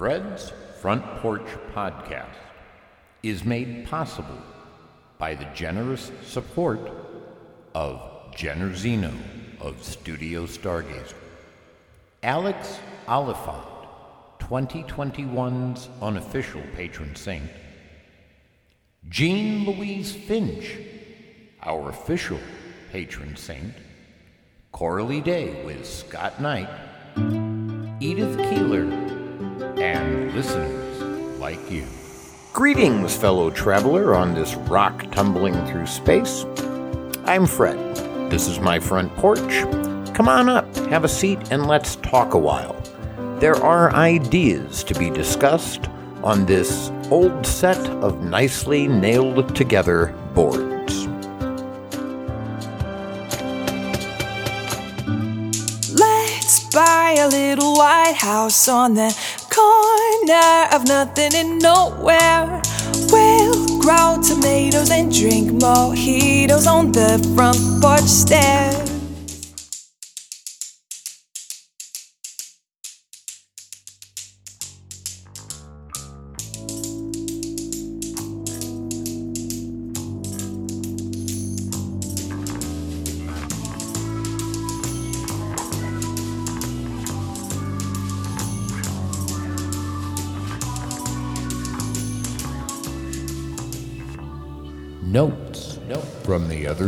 Fred's Front Porch Podcast is made possible by the generous support of Generzino of Studio Stargazer, Alex Oliphant, 2021's unofficial patron saint, Jean Louise Finch, our official patron saint, Coralie Day with Scott Knight, Edith Keeler, listeners like you. Greetings, fellow traveler on this rock tumbling through space. I'm Fred. This is my front porch. Come on up, have a seat, and let's talk a while. There are ideas to be discussed on this old set of nicely nailed together boards. Let's buy a little white house on the corner of nothing and nowhere. We'll grow tomatoes and drink mojitos on the front porch stairs.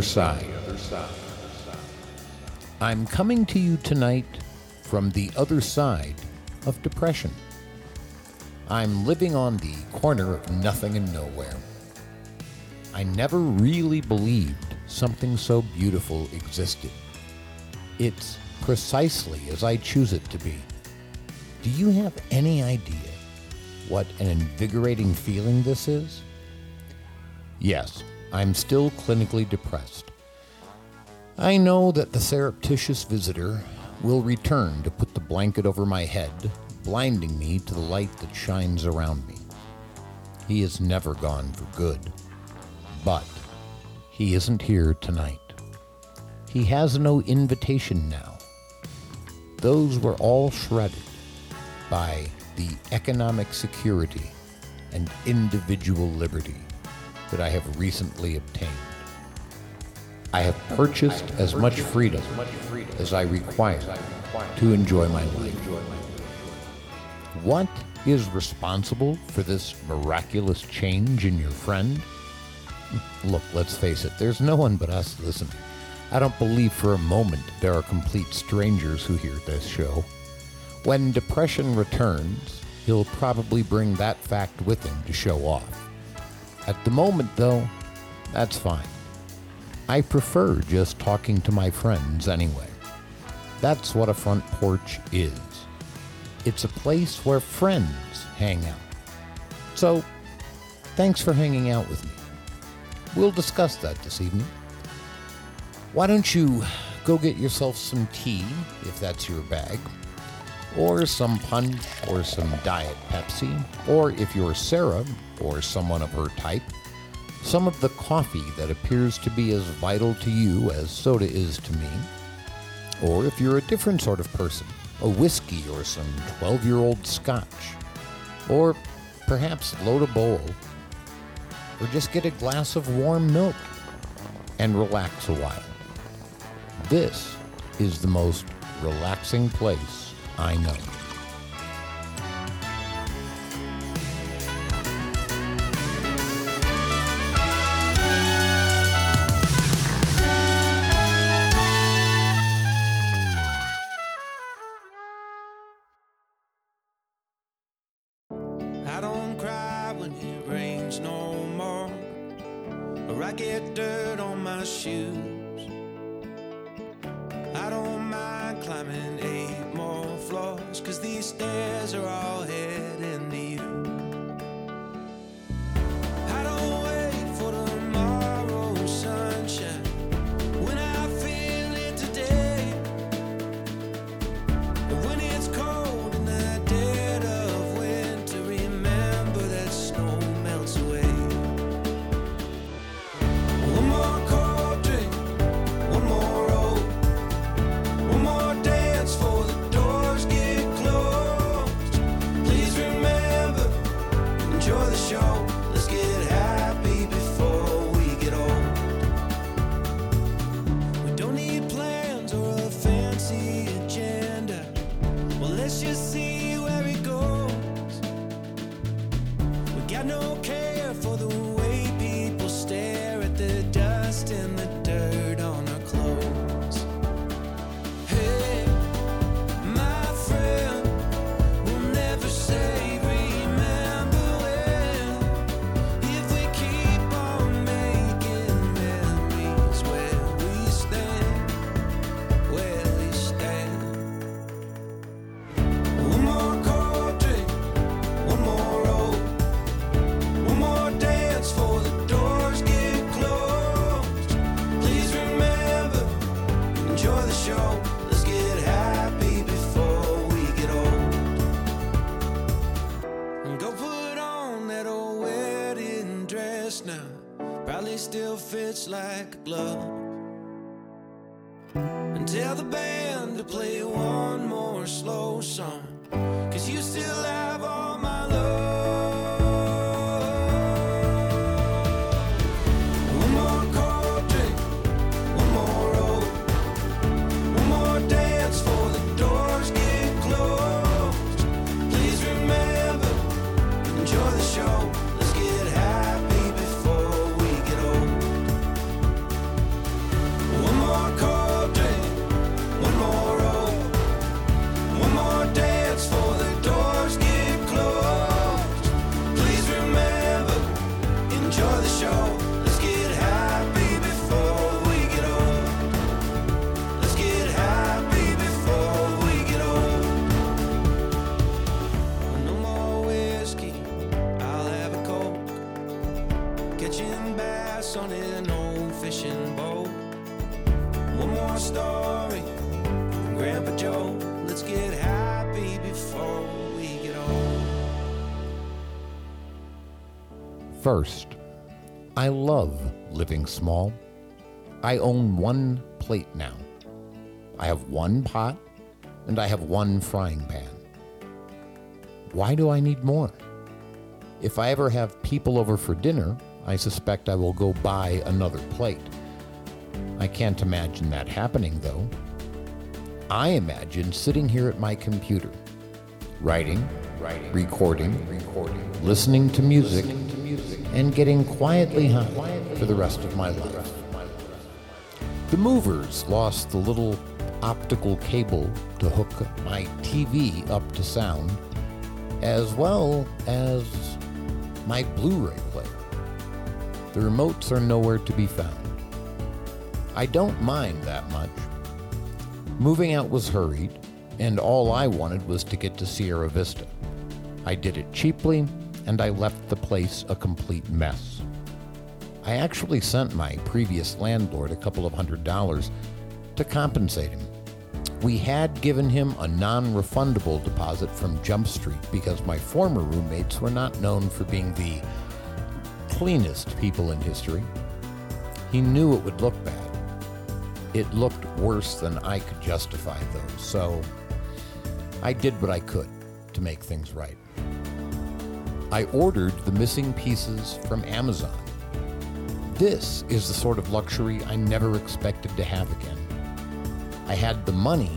Other side. I'm coming to you tonight from the other side of depression. I'm living on the corner of nothing and nowhere. I never really believed something so beautiful existed. It's precisely as I choose it to be. Do you have any idea what an invigorating feeling this is? Yes, I'm still clinically depressed. I know that the surreptitious visitor will return to put the blanket over my head, blinding me to the light that shines around me. He is never gone for good. But he isn't here tonight. He has no invitation now. Those were all shredded by the economic security and individual liberty that I have recently obtained. I have purchased as much freedom as I require to enjoy my life. What is responsible for this miraculous change in your friend? Look, let's face it, there's no one but us listening. I don't believe for a moment there are complete strangers who hear this show. When depression returns, he'll probably bring that fact with him to show off. At the moment, though, that's fine. I prefer just talking to my friends anyway. That's what a front porch is. It's a place where friends hang out. So, thanks for hanging out with me. We'll discuss that this evening. Why don't you go get yourself some tea, if that's your bag, or some punch, or some Diet Pepsi, or if you're Sarah, or someone of her type, some of the coffee that appears to be as vital to you as soda is to me. Or if you're a different sort of person, a whiskey or some 12 year old scotch. Or perhaps load a bowl. Or just get a glass of warm milk and relax a while. This is the most relaxing place I know. Now. Probably still fits like a glove. And tell the band to play one more slow song. Cause you still have all my on an old fishing boat. One more story from Grandpa Joe. Let's get happy before we get old. First, I love living small. I own one plate now. I have one pot and I have one frying pan. Why do I need more? If I ever have people over for dinner, I suspect I will go buy another plate. I can't imagine that happening though. I imagine sitting here at my computer, writing, writing, recording, recording, listening to music, and getting quietly high for the rest of my life. The movers lost the little optical cable to hook my TV up to sound, as well as my Blu ray player. The remotes are nowhere to be found. I don't mind that much. Moving out was hurried, and all I wanted was to get to Sierra Vista. I did it cheaply, and I left the place a complete mess. I actually sent my previous landlord a couple of hundred dollars to compensate him. We had given him a non refundable deposit from Jump Street because my former roommates were not known for being the cleanest people in history. He knew it would look bad. It looked worse than I could justify, though, so I did what I could to make things right. I ordered the missing pieces from Amazon. This is the sort of luxury I never expected to have again. I had the money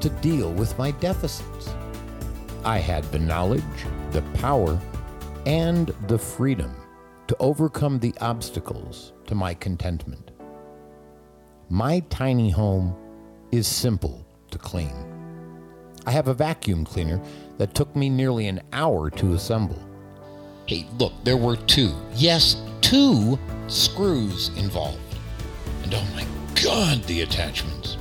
to deal with my deficits. I had the knowledge, the power, and the freedom to overcome the obstacles to my contentment. My tiny home is simple to clean. I have a vacuum cleaner that took me nearly an hour to assemble. Hey, look, there were two, yes, two screws involved. And oh my god, the attachments.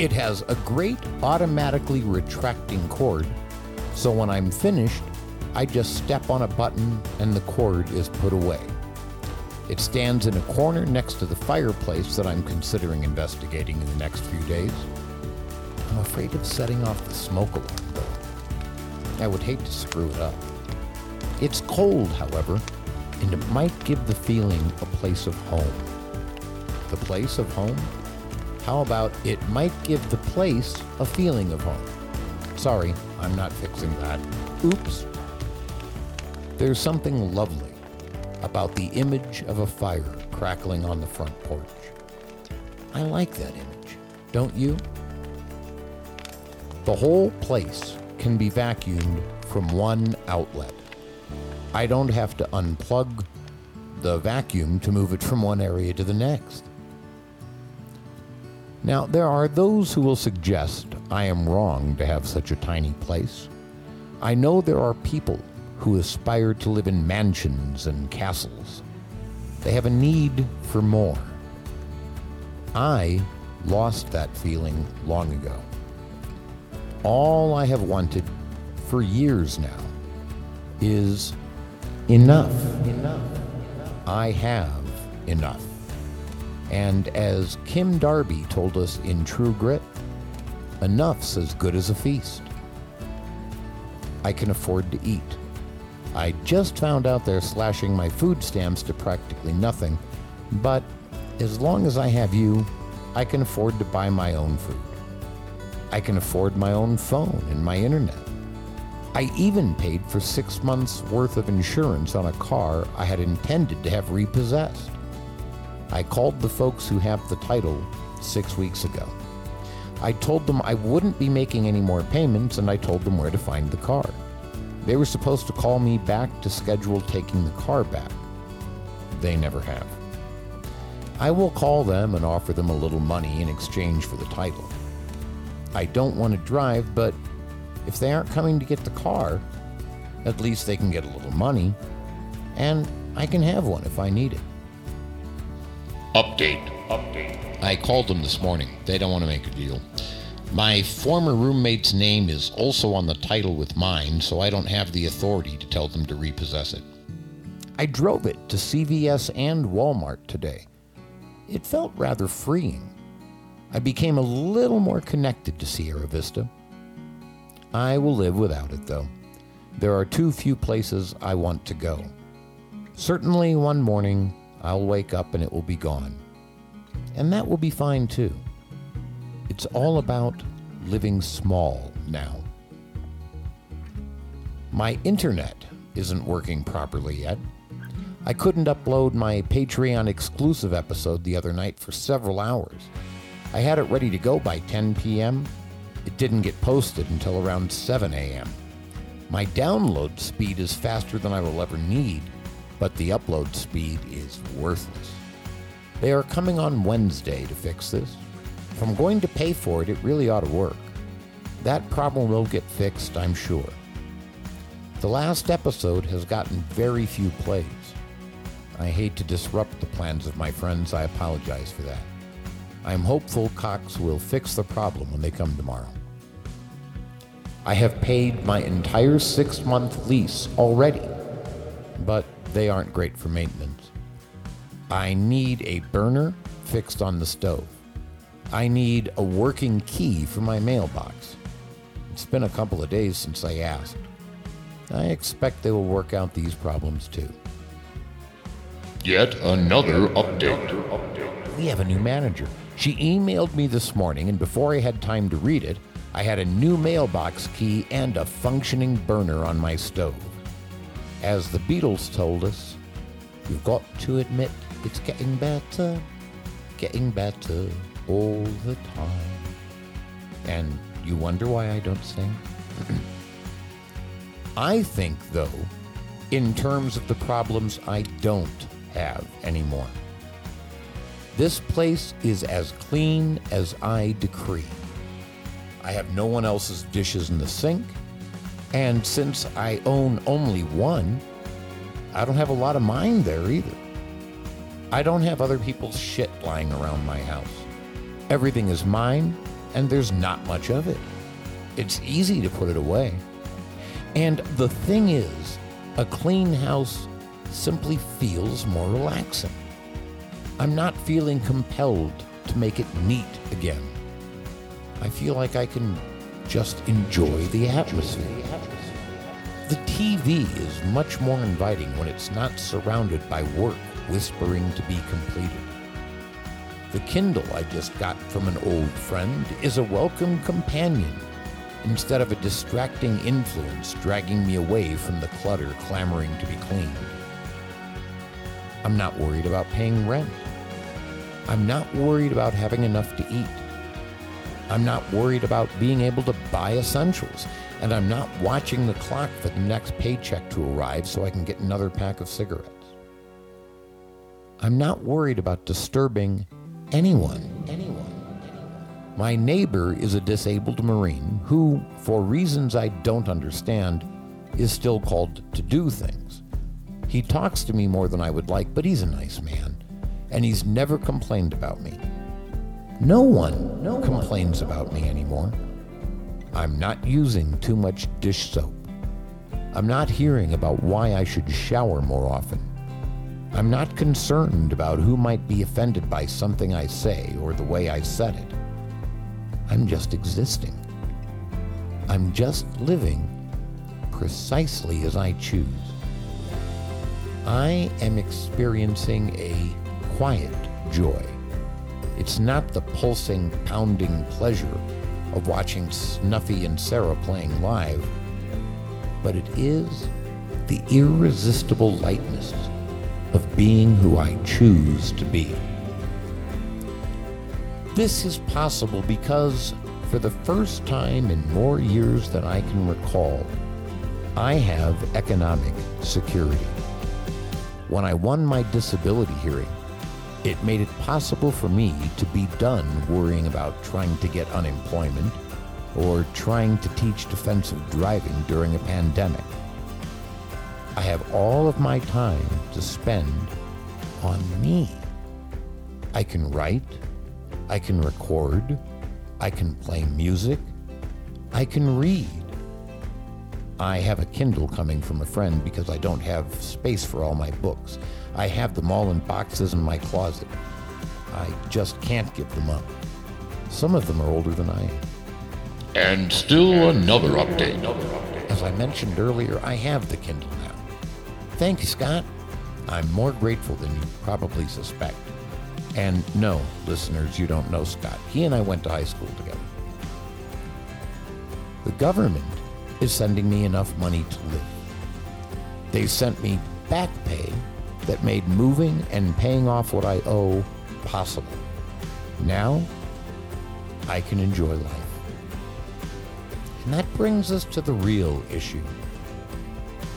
It has a great automatically retracting cord, so when I'm finished, I just step on a button and the cord is put away. It stands in a corner next to the fireplace that I'm considering investigating in the next few days. I'm afraid of setting off the smoke alarm, though. I would hate to screw it up. It's cold, however, and it might give the feeling a place of home. The place of home? How about it might give the place a feeling of home? Sorry, I'm not fixing that. Oops. There's something lovely about the image of a fire crackling on the front porch. I like that image, don't you? The whole place can be vacuumed from one outlet. I don't have to unplug the vacuum to move it from one area to the next. Now, there are those who will suggest I am wrong to have such a tiny place. I know there are people who aspire to live in mansions and castles. They have a need for more. I lost that feeling long ago. All I have wanted for years now is enough. Enough. I have enough. And as Kim Darby told us in True Grit, enough's as good as a feast. I can afford to eat. I just found out they're slashing my food stamps to practically nothing, but as long as I have you, I can afford to buy my own food. I can afford my own phone and my internet. I even paid for six months' worth of insurance on a car I had intended to have repossessed. I called the folks who have the title six weeks ago. I told them I wouldn't be making any more payments and I told them where to find the car. They were supposed to call me back to schedule taking the car back. They never have. I will call them and offer them a little money in exchange for the title. I don't want to drive, but if they aren't coming to get the car, at least they can get a little money, and I can have one if I need it. Update. Update. I called them this morning. They don't want to make a deal. My former roommate's name is also on the title with mine, so I don't have the authority to tell them to repossess it. I drove it to CVS and Walmart today. It felt rather freeing. I became a little more connected to Sierra Vista. I will live without it, though. There are too few places I want to go. Certainly, one morning, I'll wake up and it will be gone. And that will be fine, too. It's all about living small now. My internet isn't working properly yet. I couldn't upload my Patreon exclusive episode the other night for several hours. I had it ready to go by 10 p.m. It didn't get posted until around 7 a.m. My download speed is faster than I will ever need, but the upload speed is worthless. They are coming on Wednesday to fix this. If I'm going to pay for it, it really ought to work. That problem will get fixed, I'm sure. The last episode has gotten very few plays. I hate to disrupt the plans of my friends. I apologize for that. I am hopeful Cox will fix the problem when they come tomorrow. I have paid my entire six month lease already, but they aren't great for maintenance. I need a burner fixed on the stove. I need a working key for my mailbox. It's been a couple of days since I asked. I expect they will work out these problems too. Yet another update. We have a new manager. She emailed me this morning, and before I had time to read it, I had a new mailbox key and a functioning burner on my stove. As the Beatles told us, you've got to admit it's getting better, getting better all the time. And you wonder why I don't sing? I think, though, in terms of the problems I don't have anymore. This place is as clean as I decree. I have no one else's dishes in the sink, and since I own only one, I don't have a lot of mine there either. I don't have other people's shit lying around my house. Everything is mine, and there's not much of it. It's easy to put it away. And the thing is, a clean house simply feels more relaxing. I'm not feeling compelled to make it neat again. I feel like I can just enjoy the atmosphere. The TV is much more inviting when it's not surrounded by work whispering to be completed. The Kindle I just got from an old friend is a welcome companion instead of a distracting influence dragging me away from the clutter clamoring to be cleaned. I'm not worried about paying rent. I'm not worried about having enough to eat. I'm not worried about being able to buy essentials. And I'm not watching the clock for the next paycheck to arrive so I can get another pack of cigarettes. I'm not worried about disturbing anyone. Anyone. My neighbor is a disabled Marine who, for reasons I don't understand, is still called to do things. He talks to me more than I would like, but he's a nice man, and he's never complained about me. No one no complains one. about me anymore. I'm not using too much dish soap. I'm not hearing about why I should shower more often. I'm not concerned about who might be offended by something I say or the way I said it. I'm just existing. I'm just living precisely as I choose. I am experiencing a quiet joy. It's not the pulsing, pounding pleasure of watching Snuffy and Sarah playing live, but it is the irresistible lightness of being who I choose to be. This is possible because, for the first time in more years than I can recall, I have economic security. When I won my disability hearing, it made it possible for me to be done worrying about trying to get unemployment or trying to teach defensive driving during a pandemic. I have all of my time to spend on me. I can write, I can record, I can play music, I can read. I have a Kindle coming from a friend because I don't have space for all my books. I have them all in boxes in my closet. I just can't give them up. Some of them are older than I am. And still another update. As I mentioned earlier, I have the Kindle Thank you, Scott. I'm more grateful than you probably suspect. And no, listeners, you don't know Scott. He and I went to high school together. The government is sending me enough money to live. They sent me back pay that made moving and paying off what I owe possible. Now, I can enjoy life. And that brings us to the real issue.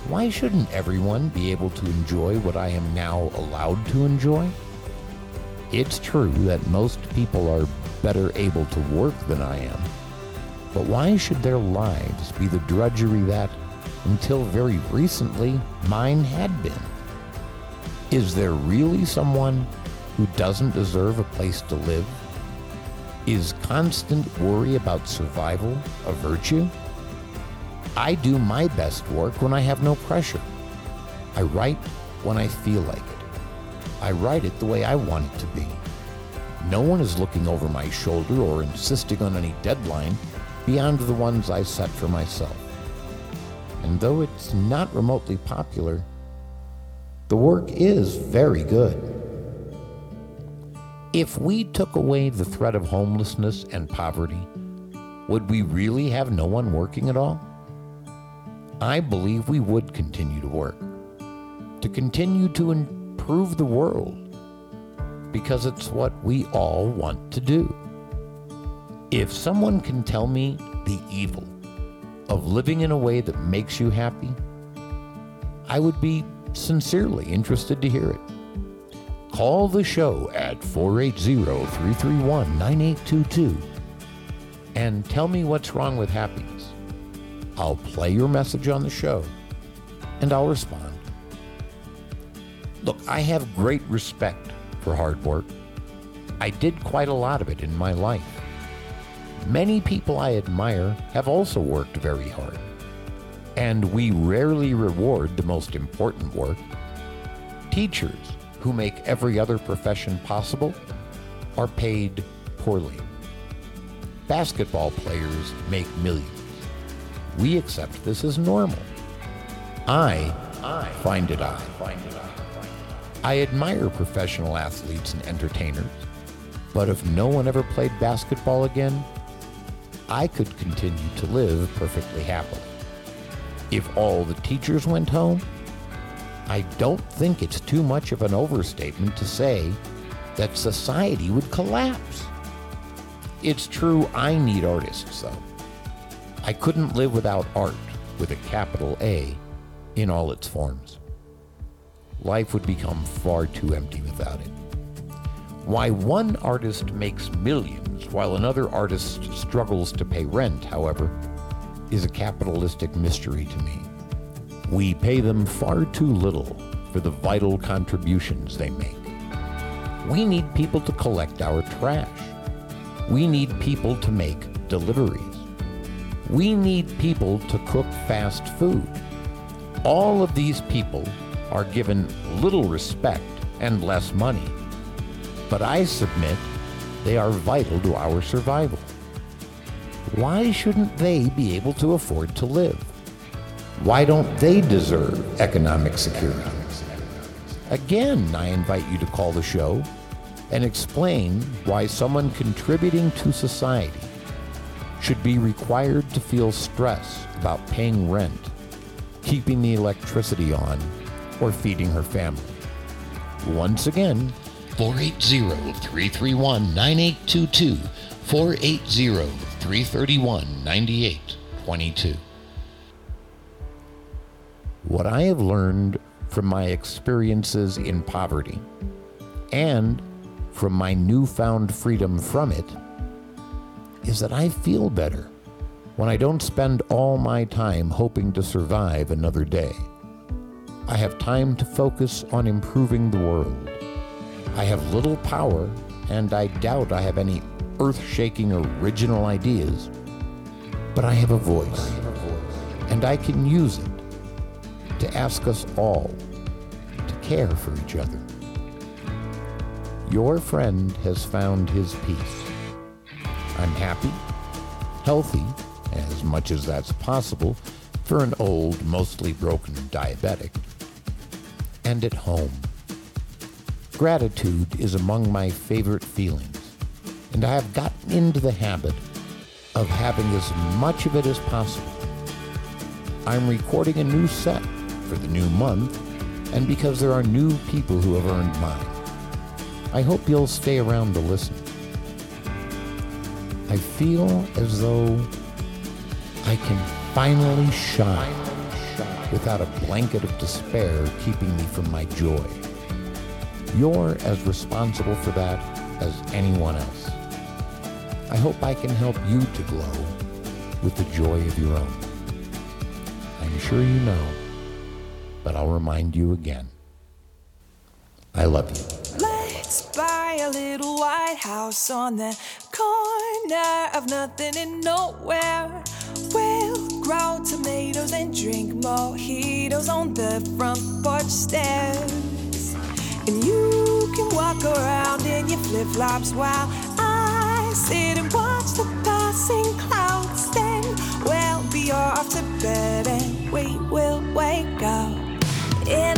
Why shouldn't everyone be able to enjoy what I am now allowed to enjoy? It's true that most people are better able to work than I am, but why should their lives be the drudgery that, until very recently, mine had been? Is there really someone who doesn't deserve a place to live? Is constant worry about survival a virtue? I do my best work when I have no pressure. I write when I feel like it. I write it the way I want it to be. No one is looking over my shoulder or insisting on any deadline beyond the ones I set for myself. And though it's not remotely popular, the work is very good. If we took away the threat of homelessness and poverty, would we really have no one working at all? I believe we would continue to work, to continue to improve the world because it's what we all want to do. If someone can tell me the evil of living in a way that makes you happy, I would be sincerely interested to hear it. Call the show at 480 331 9822 and tell me what's wrong with happiness. I'll play your message on the show and I'll respond. Look, I have great respect for hard work. I did quite a lot of it in my life. Many people I admire have also worked very hard. And we rarely reward the most important work. Teachers, who make every other profession possible, are paid poorly. Basketball players make millions. We accept this as normal. I, I find it odd. Find it odd. I admire professional athletes and entertainers, but if no one ever played basketball again, I could continue to live perfectly happily. If all the teachers went home, I don't think it's too much of an overstatement to say that society would collapse. It's true, I need artists, though. I couldn't live without art, with a capital A, in all its forms. Life would become far too empty without it. Why one artist makes millions while another artist struggles to pay rent, however, is a capitalistic mystery to me. We pay them far too little for the vital contributions they make. We need people to collect our trash. We need people to make deliveries. We need people to cook fast food. All of these people are given little respect and less money. But I submit they are vital to our survival. Why shouldn't they be able to afford to live? Why don't they deserve economic security? Again, I invite you to call the show and explain why someone contributing to society should be required to feel stress about paying rent, keeping the electricity on, or feeding her family. Once again, 480 331 9822. 480 331 9822. what I have learned from my experiences in poverty and from my newfound freedom from it is that I feel better when I don't spend all my time hoping to survive another day. I have time to focus on improving the world. I have little power, and I doubt I have any earth shaking original ideas, but I have a voice, and I can use it to ask us all to care for each other. Your friend has found his peace. I'm happy, healthy, as much as that's possible for an old, mostly broken diabetic, and at home. Gratitude is among my favorite feelings, and I have gotten into the habit of having as much of it as possible. I'm recording a new set for the new month, and because there are new people who have earned mine. I hope you'll stay around to listen. I feel as though I can finally shine without a blanket of despair keeping me from my joy. You're as responsible for that as anyone else. I hope I can help you to glow with the joy of your own. I'm sure you know, but I'll remind you again. I love you. Let's buy a little white house on the corner of nothing and nowhere. We'll grow tomatoes and drink mojitos on the front porch stairs. And you can walk around in your flip flops while I sit and watch the passing clouds. Then we'll be off to bed and we will wake up in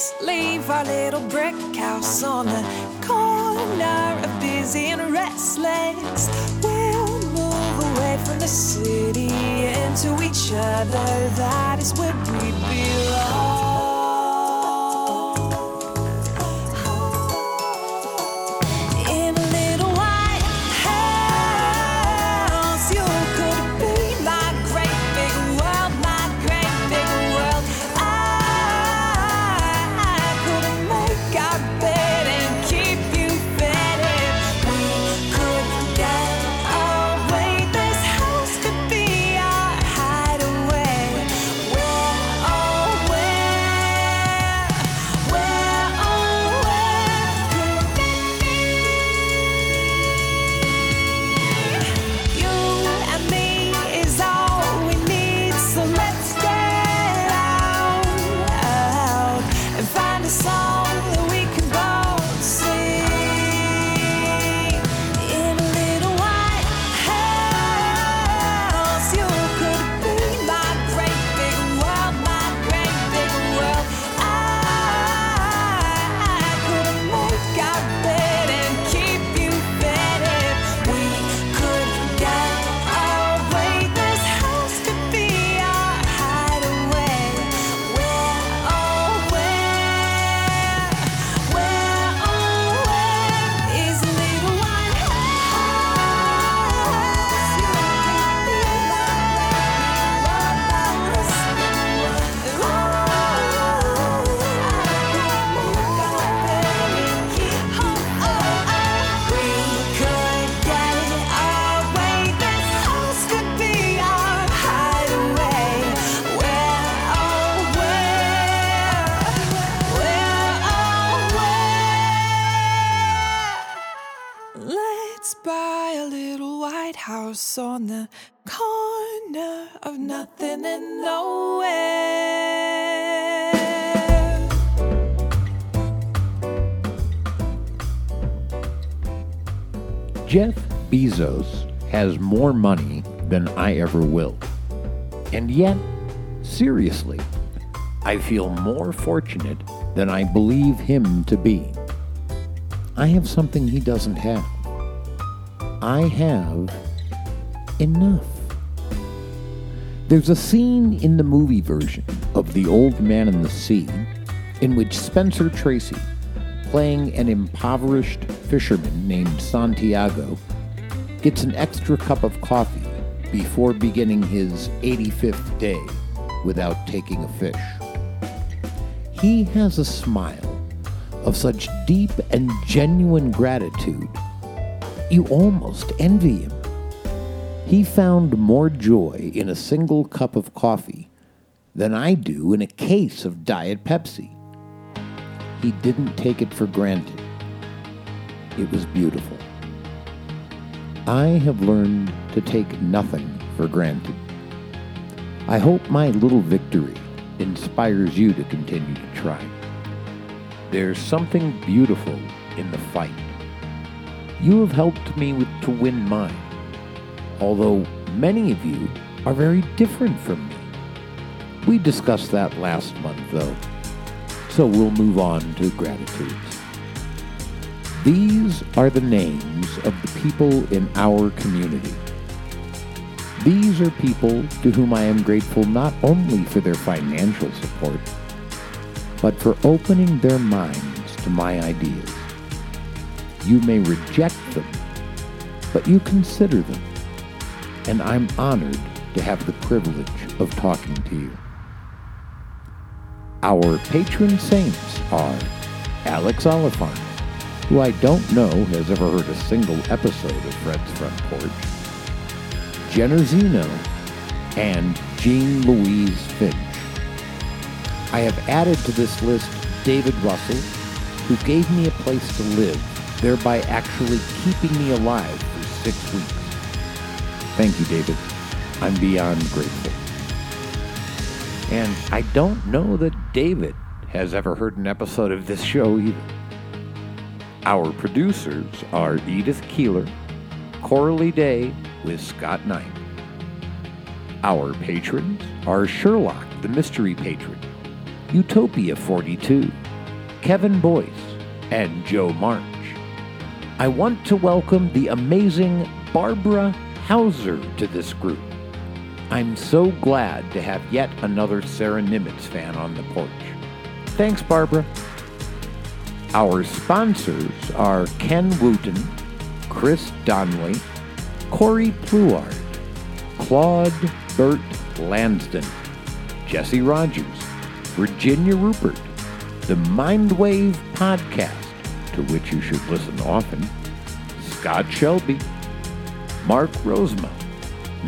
let's leave our little brick house on the corner of busy and restless. We'll move away from the city into each other. That is where we belong. sorry house on the corner of nothing and nowhere. Jeff Bezos has more money than I ever will. And yet, seriously, I feel more fortunate than I believe him to be. I have something he doesn't have. I have enough. There's a scene in the movie version of The Old Man and the Sea in which Spencer Tracy, playing an impoverished fisherman named Santiago, gets an extra cup of coffee before beginning his 85th day without taking a fish. He has a smile of such deep and genuine gratitude, you almost envy him. He found more joy in a single cup of coffee than I do in a case of Diet Pepsi. He didn't take it for granted. It was beautiful. I have learned to take nothing for granted. I hope my little victory inspires you to continue to try. There's something beautiful in the fight. You have helped me with, to win mine, although many of you are very different from me. We discussed that last month, though, so we'll move on to gratitudes. These are the names of the people in our community. These are people to whom I am grateful not only for their financial support, but for opening their minds to my ideas. You may reject them, but you consider them, and I'm honored to have the privilege of talking to you. Our patron saints are Alex Oliphant, who I don't know has ever heard a single episode of Fred's Front Porch, Jenner Zeno, and Jean Louise Finch. I have added to this list David Russell, who gave me a place to live, thereby actually keeping me alive for six weeks. Thank you, David. I'm beyond grateful. And I don't know that David has ever heard an episode of this show either. Our producers are Edith Keeler, Coralie Day with Scott Knight. Our patrons are Sherlock, the mystery patron, Utopia 42, Kevin Boyce, and Joe March. I want to welcome the amazing Barbara Hauser to this group. I'm so glad to have yet another Sarah Nimitz fan on the porch. Thanks, Barbara. Our sponsors are Ken Wooten, Chris Donnelly, Corey Pluard, Claude Burt Lansden, Jesse Rogers, Virginia Rupert, the Mindwave Podcast, to which you should listen often, Scott Shelby, Mark Rosemount,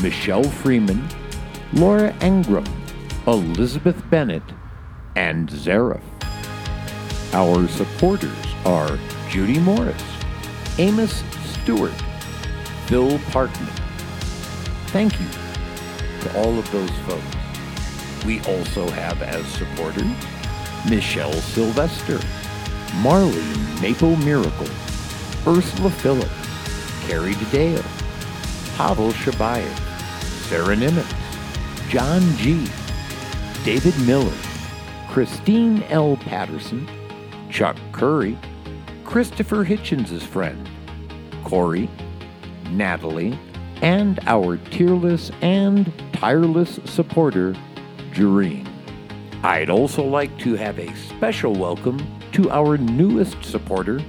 Michelle Freeman, Laura Engram, Elizabeth Bennett, and Zareth. Our supporters are Judy Morris, Amos Stewart, Phil Parkman. Thank you to all of those folks. We also have as supporters Michelle Sylvester, Marlene Maple Miracle, Ursula Phillips, Carrie DeDeo, Pavel Shabayev, Sarah Nimitz, John G., David Miller, Christine L. Patterson, Chuck Curry, Christopher Hitchens' friend, Corey, Natalie, and our tearless and tireless supporter, Jareen. I'd also like to have a special welcome to our newest supporter,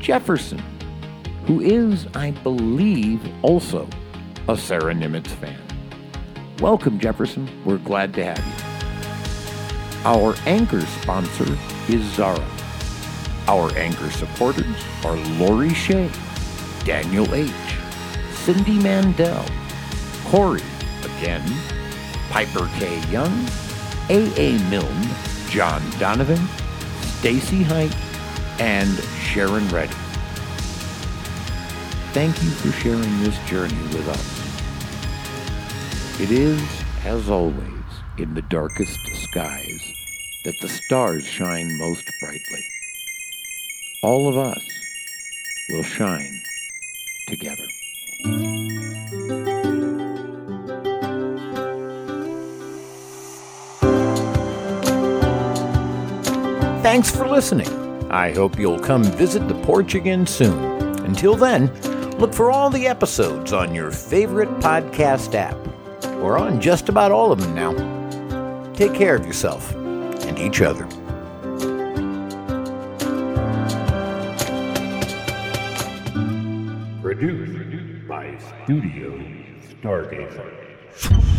Jefferson, who is, I believe, also a Sarah Nimitz fan. Welcome, Jefferson. We're glad to have you. Our anchor sponsor is Zara. Our anchor supporters are Lori Shea, Daniel H., Cindy Mandel, Corey, again, Piper K. Young, A.A. Milne, John Donovan, Stacy Height, and Sharon Reddy. thank you for sharing this journey with us. It is, as always, in the darkest skies that the stars shine most brightly. All of us will shine together. Thanks for listening. I hope you'll come visit the porch again soon. Until then, look for all the episodes on your favorite podcast app. We're on just about all of them now. Take care of yourself and each other. Produced by Studio Stargazer.